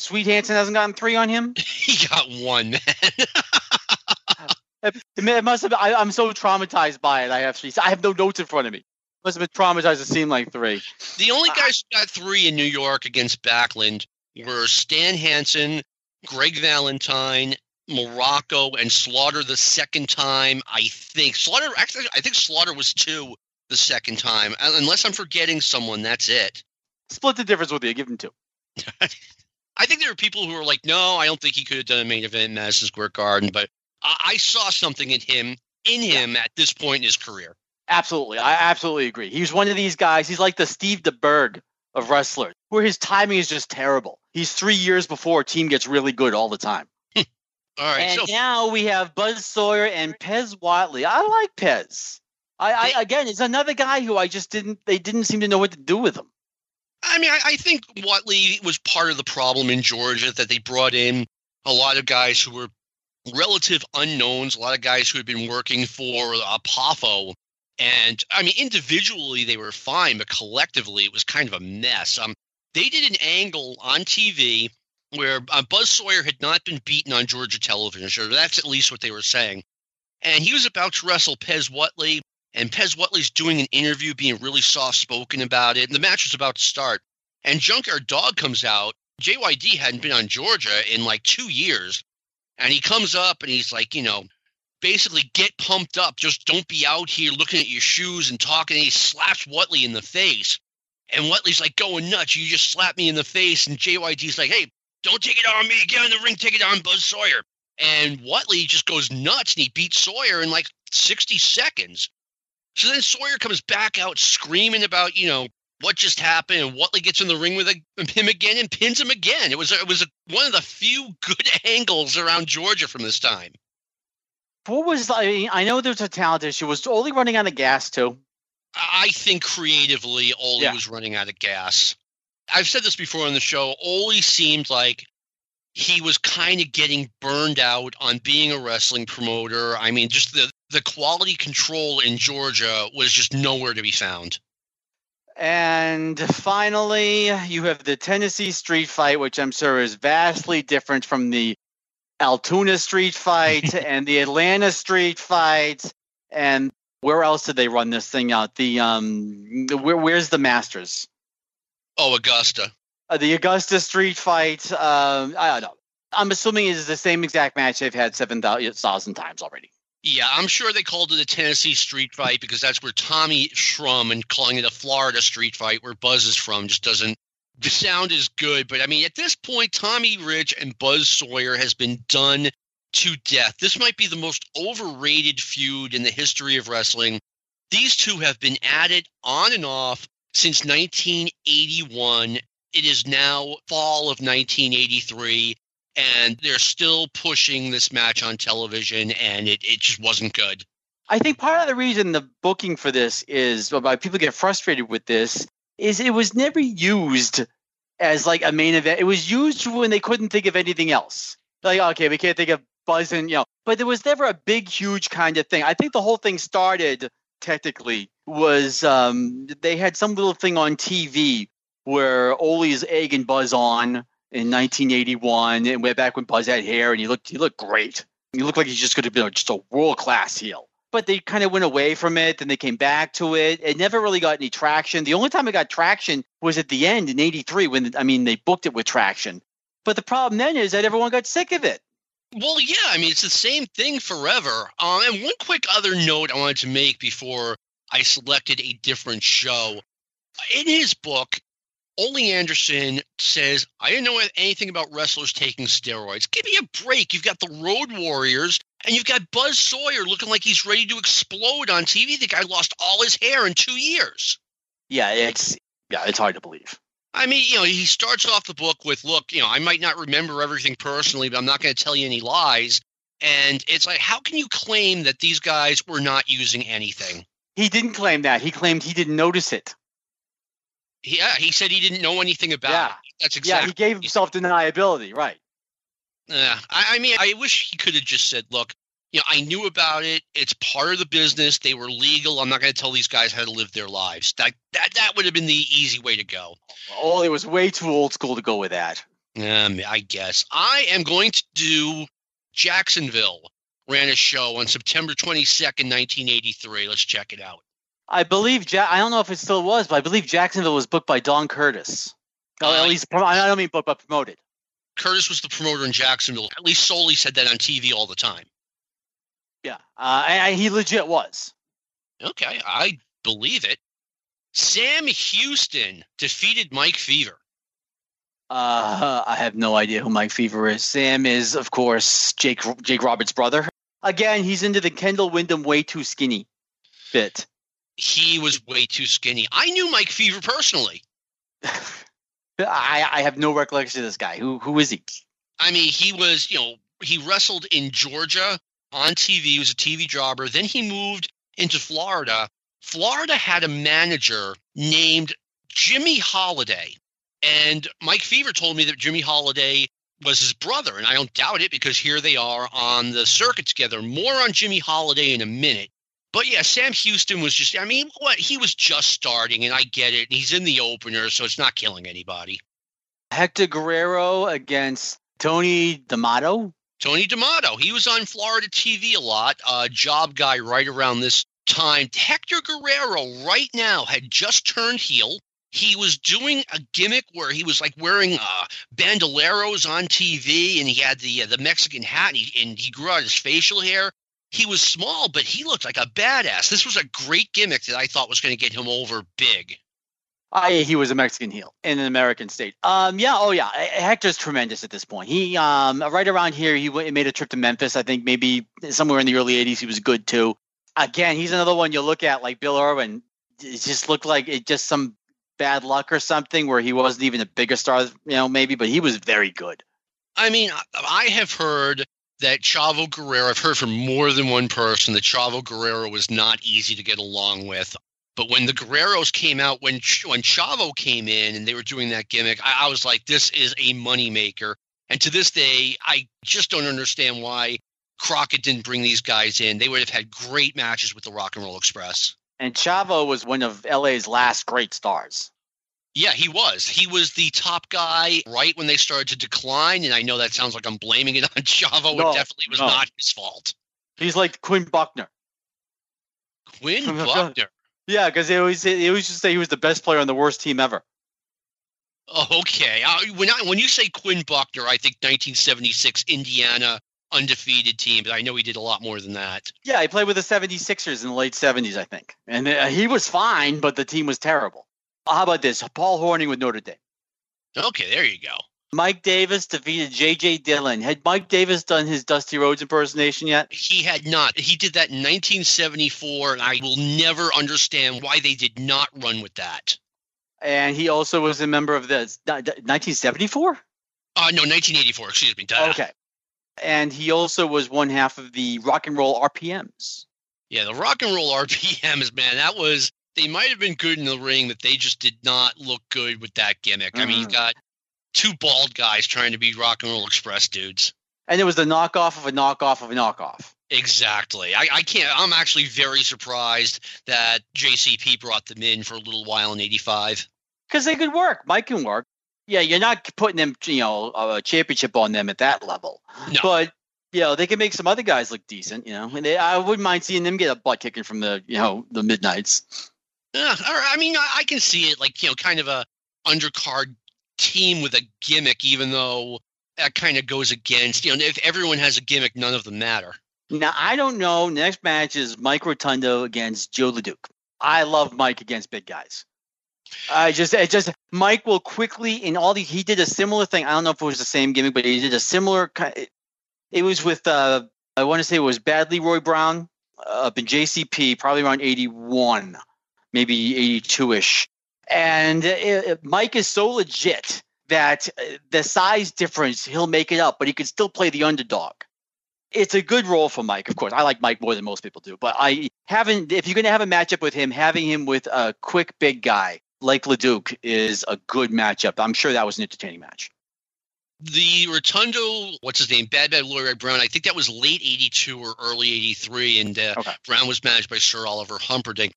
Sweet Hansen hasn't gotten three on him. he got one, man. it, must have. Been, I, am so traumatized by it. I actually I have no notes in front of me. Must have been traumatized to seem like three. The only guys who got three in New York against Backlund were Stan Hansen, Greg Valentine, Muraco and Slaughter the second time. I think Slaughter actually I think Slaughter was two the second time. Unless I'm forgetting someone, that's it. Split the difference with you. Give him two. I think there are people who are like, no, I don't think he could have done a main event in Madison Square Garden, but I, I saw something in him in him at this point in his career. Absolutely, I absolutely agree. He's one of these guys. He's like the Steve DeBerg of wrestlers, where his timing is just terrible. He's three years before a team gets really good all the time. All right. And so, now we have Buzz Sawyer and Pez Whatley. I like Pez. I, I again, it's another guy who I just didn't. They didn't seem to know what to do with him. I mean, I, I think Watley was part of the problem in Georgia that they brought in a lot of guys who were relative unknowns, a lot of guys who had been working for Apofo. And I mean, individually they were fine, but collectively it was kind of a mess. Um, they did an angle on TV where uh, Buzz Sawyer had not been beaten on Georgia television. Or that's at least what they were saying. And he was about to wrestle Pez Whatley, and Pez Whatley's doing an interview, being really soft spoken about it. And the match was about to start. And Junkyard Dog comes out. JYD hadn't been on Georgia in like two years. And he comes up and he's like, you know, basically get pumped up. Just don't be out here looking at your shoes and talking. And he slaps Whatley in the face. And Whatley's like going nuts. You just slapped me in the face. And JYD's like, hey, don't take it on me. Get in the ring, take it on Buzz Sawyer. And Whatley just goes nuts and he beats Sawyer in like 60 seconds. So then Sawyer comes back out screaming about, you know, what just happened. And Whatley gets in the ring with him again and pins him again. It was it was one of the few good angles around Georgia from this time. What was I mean, I know there's a talent issue. Was Ole running out of gas too? I think creatively, Ole yeah. was running out of gas. I've said this before on the show. Ole seemed like he was kind of getting burned out on being a wrestling promoter. I mean, just the the quality control in Georgia was just nowhere to be found. And finally, you have the Tennessee street fight, which I'm sure is vastly different from the Altoona street fight and the Atlanta street fight. And where else did they run this thing out? The um, where, where's the Masters? Oh, Augusta. Uh, the Augusta street fight. Um, I don't know. I'm assuming it is the same exact match they've had seven thousand times already. Yeah, I'm sure they called it a Tennessee street fight because that's where Tommy Schrum and calling it a Florida street fight, where Buzz is from, just doesn't the sound is good. But I mean, at this point, Tommy Rich and Buzz Sawyer has been done to death. This might be the most overrated feud in the history of wrestling. These two have been at it on and off since 1981. It is now fall of 1983 and they're still pushing this match on television, and it, it just wasn't good. I think part of the reason the booking for this is why people get frustrated with this is it was never used as like a main event. It was used when they couldn't think of anything else. Like, okay, we can't think of buzzing, you know, but there was never a big, huge kind of thing. I think the whole thing started technically was um, they had some little thing on TV where Ole's egg and Buzz on in 1981, and way back when Buzz had hair, and he looked he looked great. He looked like he's just going to be just a world class heel. But they kind of went away from it, then they came back to it. It never really got any traction. The only time it got traction was at the end in '83 when I mean they booked it with traction. But the problem then is that everyone got sick of it. Well, yeah, I mean it's the same thing forever. Um, and one quick other note I wanted to make before I selected a different show. In his book, Ole Anderson says, I didn't know anything about wrestlers taking steroids. Give me a break. You've got the Road Warriors and you've got Buzz Sawyer looking like he's ready to explode on TV. The guy lost all his hair in two years. Yeah, it's yeah, it's hard to believe. I mean, you know, he starts off the book with, look, you know, I might not remember everything personally, but I'm not going to tell you any lies. And it's like, how can you claim that these guys were not using anything? He didn't claim that. He claimed he didn't notice it. Yeah, he said he didn't know anything about yeah. it. That's exactly. Yeah, he gave himself deniability, right? Yeah, I, I mean, I wish he could have just said, "Look, you know, I knew about it. It's part of the business. They were legal. I'm not going to tell these guys how to live their lives." That that that would have been the easy way to go. Oh, it was way too old school to go with that. Um, I guess I am going to do Jacksonville ran a show on September 22nd, 1983. Let's check it out. I believe ja- I don't know if it still was, but I believe Jacksonville was booked by Don Curtis. Uh, at least I don't mean booked, but promoted. Curtis was the promoter in Jacksonville. At least Solie said that on TV all the time. Yeah, uh, and he legit was. Okay, I believe it. Sam Houston defeated Mike Fever. Uh, I have no idea who Mike Fever is. Sam is, of course, Jake Jake Roberts' brother. Again, he's into the Kendall Windham way too skinny bit he was way too skinny. I knew Mike Fever personally. I, I have no recollection of this guy. Who who is he? I mean, he was, you know, he wrestled in Georgia on TV. He was a TV jobber. Then he moved into Florida. Florida had a manager named Jimmy Holiday. And Mike Fever told me that Jimmy Holiday was his brother. And I don't doubt it because here they are on the circuit together. More on Jimmy Holiday in a minute. But yeah, Sam Houston was just, I mean, what? He was just starting, and I get it. He's in the opener, so it's not killing anybody. Hector Guerrero against Tony D'Amato. Tony D'Amato. He was on Florida TV a lot, uh, job guy right around this time. Hector Guerrero right now had just turned heel. He was doing a gimmick where he was like wearing uh, bandoleros on TV, and he had the uh, the Mexican hat, and he, and he grew out his facial hair he was small, but he looked like a badass. This was a great gimmick that I thought was going to get him over big. Uh, he was a Mexican heel in an American state. Um, yeah, oh yeah, Hector's tremendous at this point. He um, right around here, he w- made a trip to Memphis. I think maybe somewhere in the early '80s, he was good too. Again, he's another one you look at like Bill Irwin. It just looked like it just some bad luck or something where he wasn't even a bigger star, you know, maybe, but he was very good. I mean, I have heard that Chavo Guerrero, I've heard from more than one person that Chavo Guerrero was not easy to get along with. But when the Guerreros came out, when when Chavo came in and they were doing that gimmick, I, I was like, this is a moneymaker. And to this day, I just don't understand why Crockett didn't bring these guys in. They would have had great matches with the Rock and Roll Express. And Chavo was one of LA's last great stars. Yeah, he was. He was the top guy right when they started to decline. And I know that sounds like I'm blaming it on Chavo. No, it definitely was no. not his fault. He's like Quinn Buckner. Quinn Buckner. Yeah, because they always they always just say he was the best player on the worst team ever. Oh, okay. Uh, when I, when you say Quinn Buckner, I think 1976 Indiana undefeated team, but I know he did a lot more than that. Yeah, he played with the 76ers in the late 70s, I think. And uh, he was fine, but the team was terrible. How about this? Paul Hornung with Notre Dame. Okay, there you go. Mike Davis defeated J.J. Dillon. Had Mike Davis done his Dusty Rhodes impersonation yet? He had not. He did that in 1974, and I will never understand why they did not run with that. And he also was a member of the 1974? Uh, no, 1984. Excuse me. Duh. Okay. And he also was one half of the rock and roll RPMs. Yeah, the rock and roll RPMs, man. That was. They might have been good in the ring, but they just did not look good with that gimmick. I mean, you've Mhm. got two bald guys trying to be rock and roll express dudes. And it was the knockoff of a knockoff of a knockoff. Exactly. I, I can't. I'm actually very surprised that JCP brought them in for a little while in '85. Because they could work. Mike can work. Yeah, you're not putting them, you know, a championship on them at that level. No. But you know, they can make some other guys look decent. You know, and they, I wouldn't mind seeing them get a butt kicking from the, you know, the midnights. Yeah, I mean, I, I can see it like you know, kind of a undercard team with a gimmick, even though that kind of goes against you know, if everyone has a gimmick, none of them matter. Now I don't know. Next match is Mike Rotundo against Joe LeDuc. I love Mike against big guys. I just, it just Mike will quickly in all these. He did a similar thing. I don't know if it was the same gimmick, but he did a similar. It was with uh, I want to say it was Bad Leroy Brown uh, up in JCP, probably around '81, maybe '82 ish. And uh, Mike is so legit that uh, the size difference he'll make it up, but he can still play the underdog it's a good role for Mike, of course. I like Mike more than most people do, but I haven't. If you're going to have a matchup with him, having him with a quick big guy like Leduc is a good matchup. I'm sure that was an entertaining match. The Rotundo, what's his name, Bad Bad Leroy Brown. I think that was late '82 or early '83, and uh, Okay. Brown was managed by Sir Oliver Humperdinck.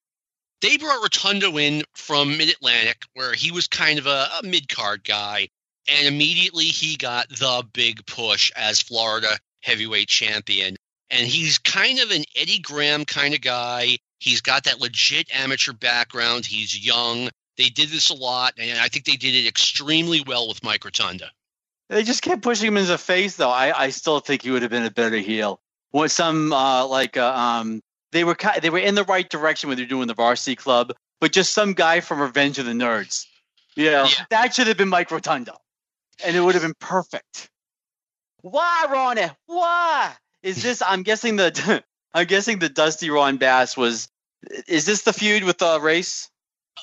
They brought Rotundo in from Mid Atlantic, where he was kind of a, a mid card guy, and immediately he got the big push as Florida heavyweight champion. And he's kind of an Eddie Graham kind of guy. He's got that legit amateur background. He's young. They did this a lot, and I think they did it extremely well with Mike Rotunda. They just kept pushing him in the face, though. I, I still think he would have been a better heel. What some uh, like uh, um, they were they were in the right direction when they're doing the varsity club, but just some guy from Revenge of the Nerds. You know, Yeah. that should have been Mike Rotundo, and it would have been perfect. Why, Ronnie? Why is this? I'm guessing the I'm guessing the Dusty Ron Bass was. Is this the feud with uh, Race?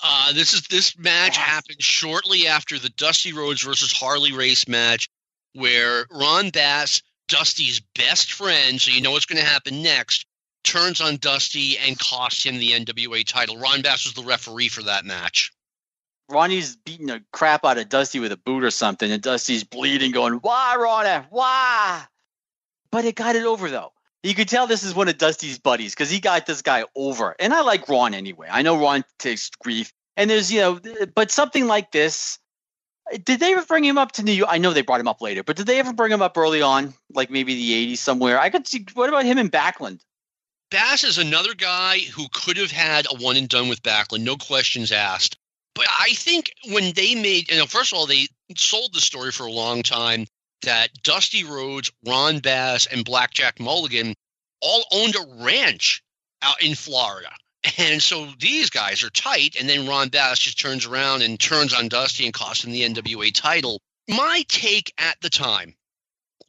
Uh, this is this match happened shortly after the Dusty Rhodes versus Harley Race match, where Ron Bass, Dusty's best friend, so you know what's going to happen next, turns on Dusty and costs him the NWA title. Ron Bass was the referee for that match. Ronnie's beating the crap out of Dusty with a boot or something, and Dusty's bleeding, going, Why, Ronnie? Why? But it got it over, though. You could tell this is one of Dusty's buddies because he got this guy over. And I like Ron anyway. I know Ron takes grief. And there's, you know, but something like this, did they ever bring him up to New York? I know they brought him up later, but did they ever bring him up early on, like maybe the 80s somewhere? I could see, what about him in Backlund? Bass is another guy who could have had a one and done with Backlund, no questions asked. But I think when they made, you know, first of all, they sold the story for a long time that Dusty Rhodes, Ron Bass, and Blackjack Mulligan all owned a ranch out in Florida. And so these guys are tight, and then Ron Bass just turns around and turns on Dusty and costs him the NWA title. My take at the time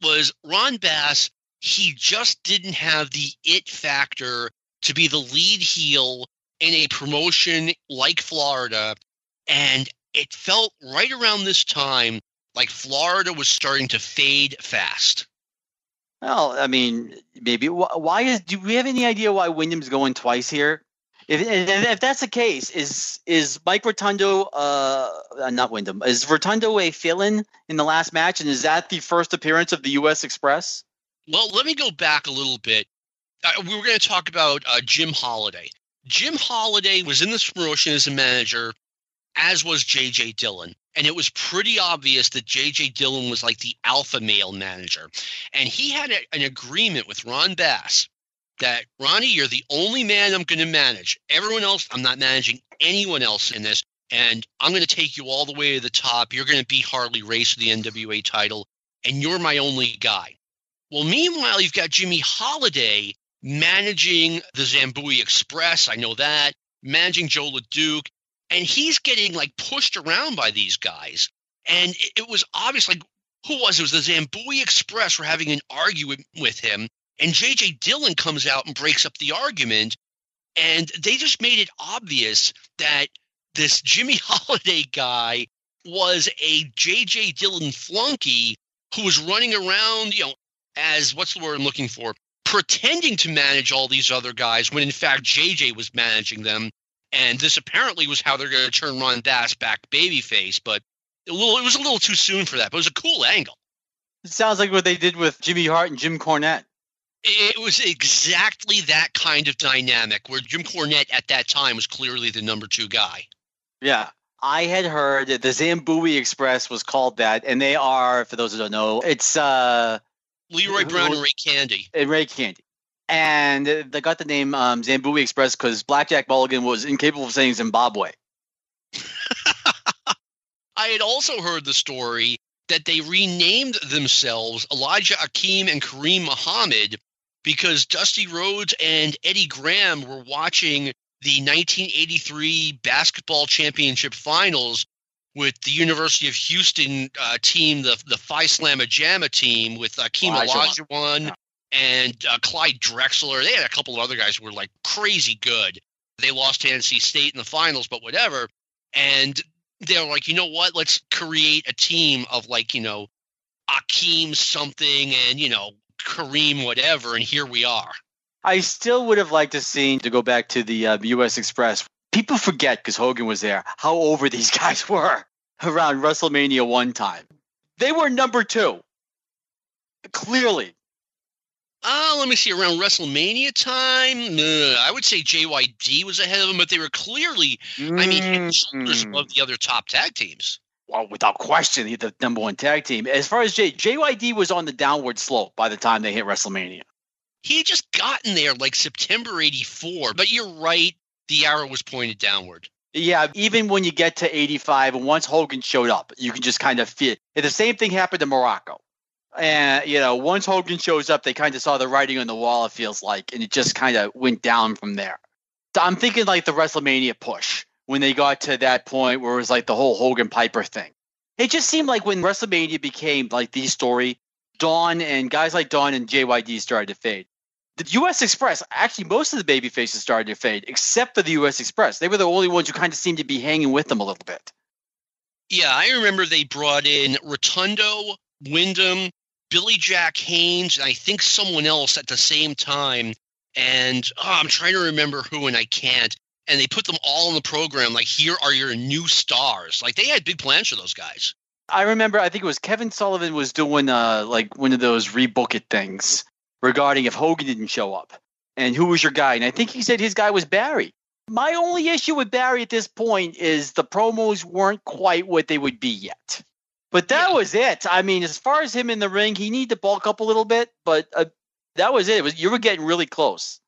was Ron Bass he just didn't have the it factor to be the lead heel in a promotion like Florida. And it felt right around this time like Florida was starting to fade fast. Well, I mean, maybe. Why is? Do we have any idea why Windham's going twice here? If if that's the case, is is Mike Rotundo, uh, uh, not Windham, is Rotundo a fill-in in the last match, and is that the first appearance of the U.S. Express? Well, let me go back a little bit. Uh, we were going to talk about uh, Jim Holiday. Jim Holiday was in this promotion as a manager, as was J.J. Dillon. And it was pretty obvious that J.J. Dillon was like the alpha male manager. And he had a, an agreement with Ron Bass that, Ronnie, you're the only man I'm going to manage. Everyone else, I'm not managing anyone else in this. And I'm going to take you all the way to the top. You're going to beat Harley Race for the NWA title. And you're my only guy. Well, meanwhile, you've got Jimmy Holiday managing the Zambuie Express. I know that. Managing Joe LeDuc. And he's getting like pushed around by these guys. And it, it was obvious, like, who was it? it was the Zambuie Express were having an argument with him. And JJ Dillon comes out and breaks up the argument. And they just made it obvious that this Jimmy Holiday guy was a JJ Dillon flunky who was running around, you know, as what's the word I'm looking for? Pretending to manage all these other guys when in fact JJ was managing them. And this apparently was how they're going to turn Ron Bass back babyface, but a little, it was a little too soon for that. But it was a cool angle. It sounds like what they did with Jimmy Hart and Jim Cornette. It was exactly that kind of dynamic where Jim Cornette at that time was clearly the number two guy. Yeah. I had heard that the Zambuie Express was called that, and they are, for those who don't know, it's uh Leroy Brown and Ray Candy. And Ray Candy. And they got the name um, Zambuie Express because Blackjack Mulligan was incapable of saying Zimbabwe. I had also heard the story that they renamed themselves Elijah Akeem and Kareem Muhammad because Dusty Rhodes and Eddie Graham were watching the 1983 basketball championship finals with the University of Houston uh, team, the the Phi Slamma Jamma team with Akeem Olajuwon yeah. and uh, Clyde Drexler. They had a couple of other guys who were like crazy good. They lost to NC State in the finals, but whatever. And they're like, you know what? Let's create a team of like, you know, Akeem something and, you know, Kareem whatever. And here we are. I still would have liked to see, to go back to the uh, U.S. Express, people forget because Hogan was there how over these guys were around WrestleMania one time. They were number two. Clearly. Uh, let me see. Around WrestleMania time, uh, I would say JYD was ahead of them, but they were clearly, mm. I mean, head shoulders above the other top tag teams. Well, without question, the number one tag team. As far as J, JYD was on the downward slope by the time they hit WrestleMania. He had just gotten there like September 84, but you're right the arrow was pointed downward. Yeah, even when you get to 85, and once Hogan showed up, you can just kind of feel it. The same thing happened to Muraco. And, you know, once Hogan shows up, they kind of saw the writing on the wall, it feels like, and it just kind of went down from there. So I'm thinking like the WrestleMania push when they got to that point where it was like the whole Hogan Piper thing. It just seemed like when WrestleMania became like the story, Don and guys like Don and JYD started to fade the U.S. Express, actually, most of the baby faces started to fade, except for the U.S. Express. They were the only ones who kind of seemed to be hanging with them a little bit. Yeah, I remember they brought in Rotundo, Windham, Billy Jack Haynes, and I think someone else at the same time. And oh, I'm trying to remember who, and I can't. And they put them all in the program. Like, here are your new stars. Like, they had big plans for those guys. I remember. I think it was Kevin Sullivan was doing uh like one of those rebook it things regarding if Hogan didn't show up and who was your guy. And I think he said his guy was Barry. My only issue with Barry at this point is the promos weren't quite what they would be yet. But that yeah. was it. I mean, as far as him in the ring, he needed to bulk up a little bit, but uh, that was it. it was, you were getting really close.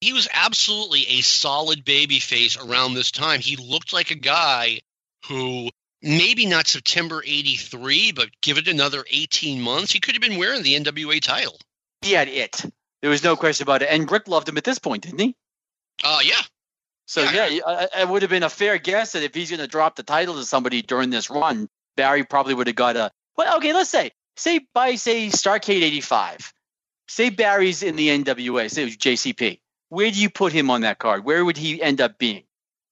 He was absolutely a solid baby face around this time. He looked like a guy who maybe not September 83, but give it another 18 months, he could have been wearing the NWA title he had it. There was no question about it. And Ric loved him at this point, didn't he? Uh, yeah. So yeah, yeah it would have been a fair guess that if he's going to drop the title to somebody during this run, Barry probably would have got a. Well, okay, let's say, say by say Starcade '85, say Barry's in the NWA, say it was JCP. Where do you put him on that card? Where would he end up being?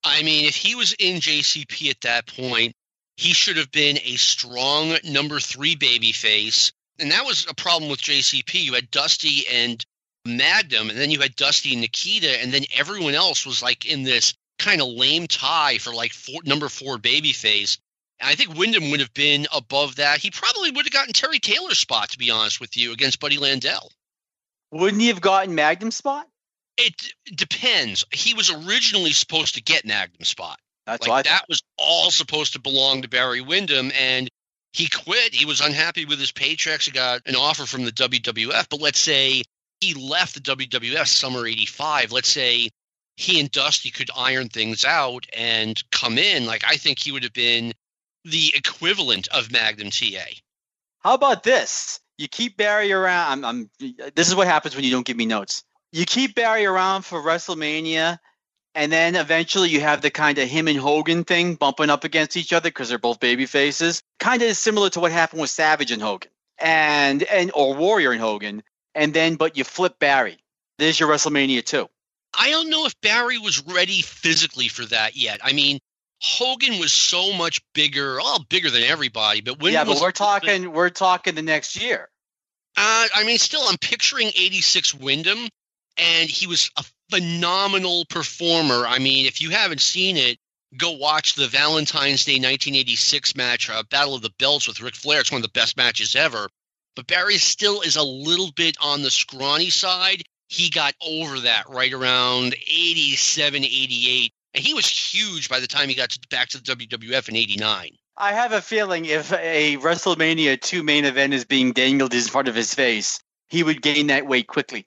I mean, if he was in JCP at that point, he should have been a strong number three baby face and that was a problem with JCP. You had Dusty and Magnum, and then you had Dusty and Nikita, and then everyone else was like in this kind of lame tie for like four, number four babyface. And I think Windham would have been above that. He probably would have gotten Terry Taylor's spot, to be honest with you, against Buddy Landel. Wouldn't he have gotten Magnum's spot? It depends. He was originally supposed to get Magnum spot. That's like that was all supposed to belong to Barry Windham, and he quit. He was unhappy with his paychecks. He got an offer from the WWF, but let's say he left the WWF summer '85. Let's say he and Dusty could iron things out and come in. Like I think he would have been the equivalent of Magnum TA. How about this? You keep Barry around. I'm, I'm. This is what happens when you don't give me notes. You keep Barry around for WrestleMania, and then eventually you have the kind of him and Hogan thing bumping up against each other because they're both baby faces. Kind of similar to what happened with Savage and Hogan, and and or Warrior and Hogan. And then, but you flip Barry. There's your WrestleMania two. I don't know if Barry was ready physically for that yet. I mean, Hogan was so much bigger, all bigger than everybody. But when yeah, but we're talking, we're talking the next year. Uh, I mean, still, I'm picturing '86 Windham, and he was a phenomenal performer. I mean, if you haven't seen it, go watch the Valentine's Day 1986 match, uh, Battle of the Belts with Ric Flair. It's one of the best matches ever. But Barry still is a little bit on the scrawny side. He got over that right around 87, 88. And he was huge by the time he got to, back to the WWF in 89. I have a feeling if a WrestleMania 2 main event is being dangled in front of his face, he would gain that weight quickly.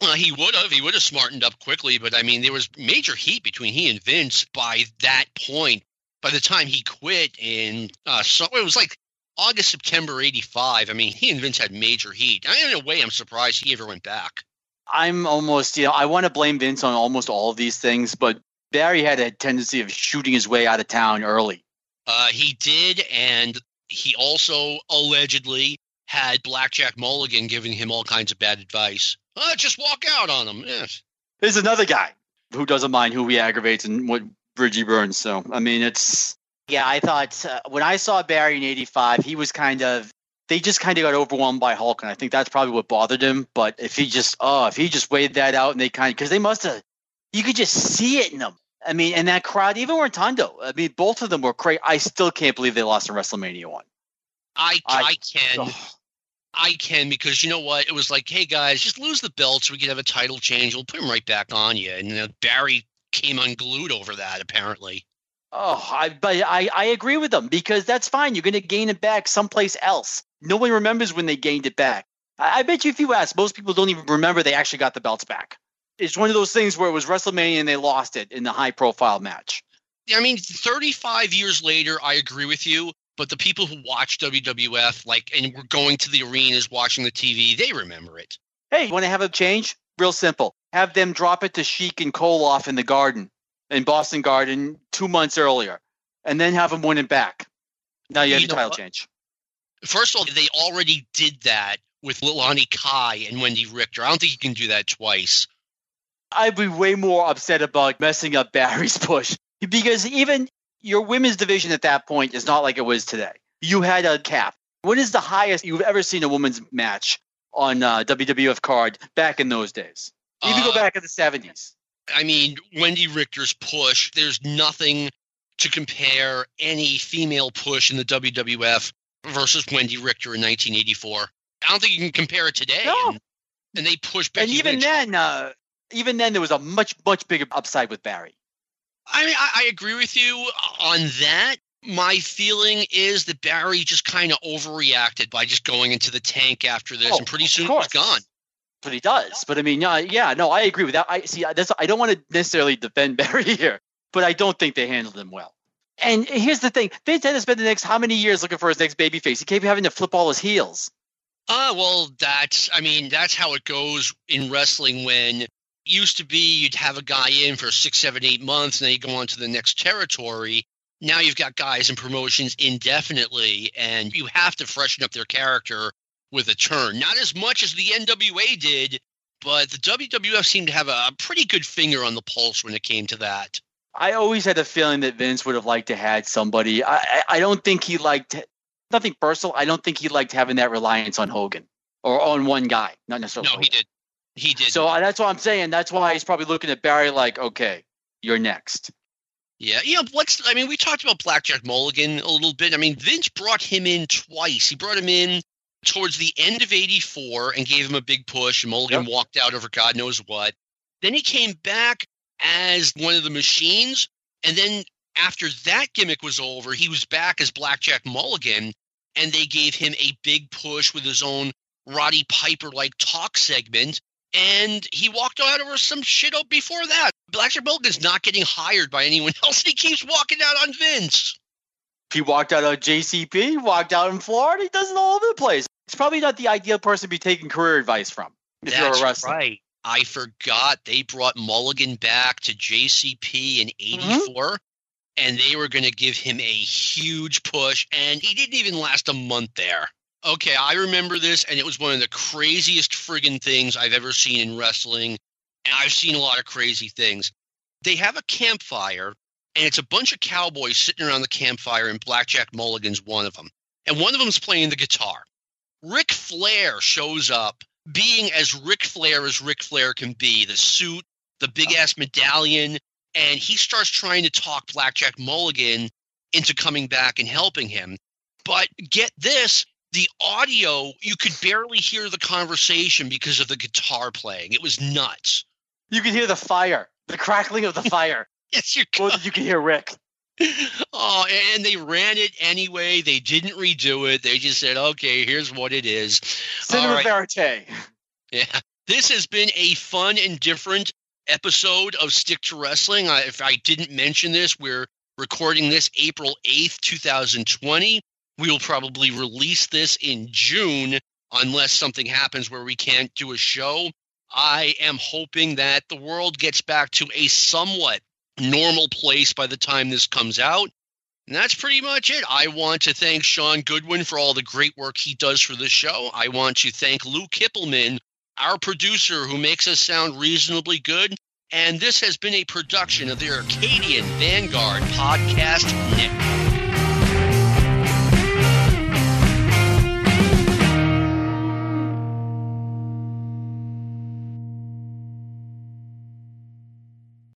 Well, he would have. He would have smartened up quickly. But I mean, there was major heat between he and Vince by that point. By the time he quit in, uh, so it was like August, September 85. I mean, he and Vince had major heat. I, in a way, I'm surprised he ever went back. I'm almost, you know, I want to blame Vince on almost all of these things, but Barry had a tendency of shooting his way out of town early. Uh, he did, and he also allegedly had Blackjack Mulligan giving him all kinds of bad advice. Uh, just walk out on him. Yes. There's another guy who doesn't mind who he aggravates and what Bridgie burns. So, I mean, it's, yeah, I thought uh, when I saw Barry in 85, he was kind of, they just kind of got overwhelmed by Hulk. And I think that's probably what bothered him. But if he just, oh, if he just weighed that out and they kind of, because they must have, you could just see it in them. I mean, and that crowd, even Rotundo, I mean, both of them were crazy. I still can't believe they lost in WrestleMania 1. I, I, I can. Oh. I can because you know what? It was like, hey guys, just lose the belt so we can have a title change. We'll put him right back on you. And uh, Barry came unglued over that, apparently. Oh, I, but I, I agree with them because that's fine. You're going to gain it back someplace else. No one remembers when they gained it back. I, I bet you if you ask, most people don't even remember they actually got the belts back. It's one of those things where it was WrestleMania and they lost it in the high profile match. I mean, 35 years later, I agree with you. But the people who watch WWF, like, and were going to the arenas, watching the TV, they remember it. Hey, you want to have a change? Real simple. Have them drop it to Sheik and Koloff in the Garden, in Boston Garden, two months earlier, and then have them win it back. Now you have you a title what? change. First of all, they already did that with Leilani Kai and Wendi Richter. I don't think you can do that twice. I'd be way more upset about messing up Barry's push because even your women's division at that point is not like it was today. You had a cap. What is the highest you've ever seen a women's match on uh, WWF card back in those days? Even uh, go back in the 70s. I mean, Wendi Richter's push, there's nothing to compare any female push in the WWF versus Wendi Richter in 1984. I don't think you can compare it today. No. And, and they pushed Becky And even Lynch. then, uh, even then, there was a much, much bigger upside with Barry. I mean, I, I agree with you on that. My feeling is that Barry just kind of overreacted by just going into the tank after this, oh, and pretty soon it's gone. But he does. But I mean, yeah, yeah, no, I agree with that. I see. That's, I don't want to necessarily defend Barry here, but I don't think they handled him well. And here's the thing: Vince had to spend the next how many years looking for his next baby face? He kept having to flip all his heels. Uh, well, that's, I mean, that's how it goes in wrestling when used to be you'd have a guy in for six, seven, eight months, and then you go on to the next territory. Now you've got guys in promotions indefinitely, and you have to freshen up their character with a turn. Not as much as the NWA did, but the WWF seemed to have a pretty good finger on the pulse when it came to that. I always had a feeling that Vince would have liked to had somebody. I, I don't think he liked nothing personal. I don't think he liked having that reliance on Hogan or on one guy, not necessarily. No, Hogan. he did. He did. So uh, that's what I'm saying. That's why he's probably looking at Barry like, okay, you're next. Yeah, you know, let's. I mean, we talked about Blackjack Mulligan a little bit. I mean, Vince brought him in twice. He brought him in towards the end of '84 and gave him a big push. And Mulligan yep. walked out over God knows what. Then he came back as one of the machines. And then after that gimmick was over, he was back as Blackjack Mulligan. And they gave him a big push with his own Roddy Piper like talk segment. And he walked out over some shit up before that. Blackjack Mulligan's not getting hired by anyone else. He keeps walking out on Vince. He walked out of JCP, walked out in Florida. He does it all over the place. He's probably not the ideal person to be taking career advice from if That's you're a wrestler. right. I forgot they brought Mulligan back to JCP in mm-hmm. '84, and they were going to give him a huge push, and he didn't even last a month there. Okay, I remember this, and it was one of the craziest friggin' things I've ever seen in wrestling. And I've seen a lot of crazy things. They have a campfire, and it's a bunch of cowboys sitting around the campfire, and Blackjack Mulligan's one of them. And one of them's playing the guitar. Ric Flair shows up, being as Ric Flair as Ric Flair can be the suit, the big ass medallion, and he starts trying to talk Blackjack Mulligan into coming back and helping him. But get this the audio, you could barely hear the conversation because of the guitar playing. It was nuts. You could hear the fire, the crackling of the fire. Yes, you than you can hear Ric. Oh, and they ran it anyway. They didn't redo it. They just said, okay, here's what it is. Cinema right. verite. Yeah. This has been a fun and different episode of Stick to Wrestling. I, if I didn't mention this, we're recording this April 8th, 2020. We will probably release this in June unless something happens where we can't do a show. I am hoping that the world gets back to a somewhat normal place by the time this comes out. And that's pretty much it. I want to thank Sean Goodwin for all the great work he does for the show. I want to thank Lou Kippelman, our producer, who makes us sound reasonably good. And this has been a production of the Arcadian Vanguard Podcast Network.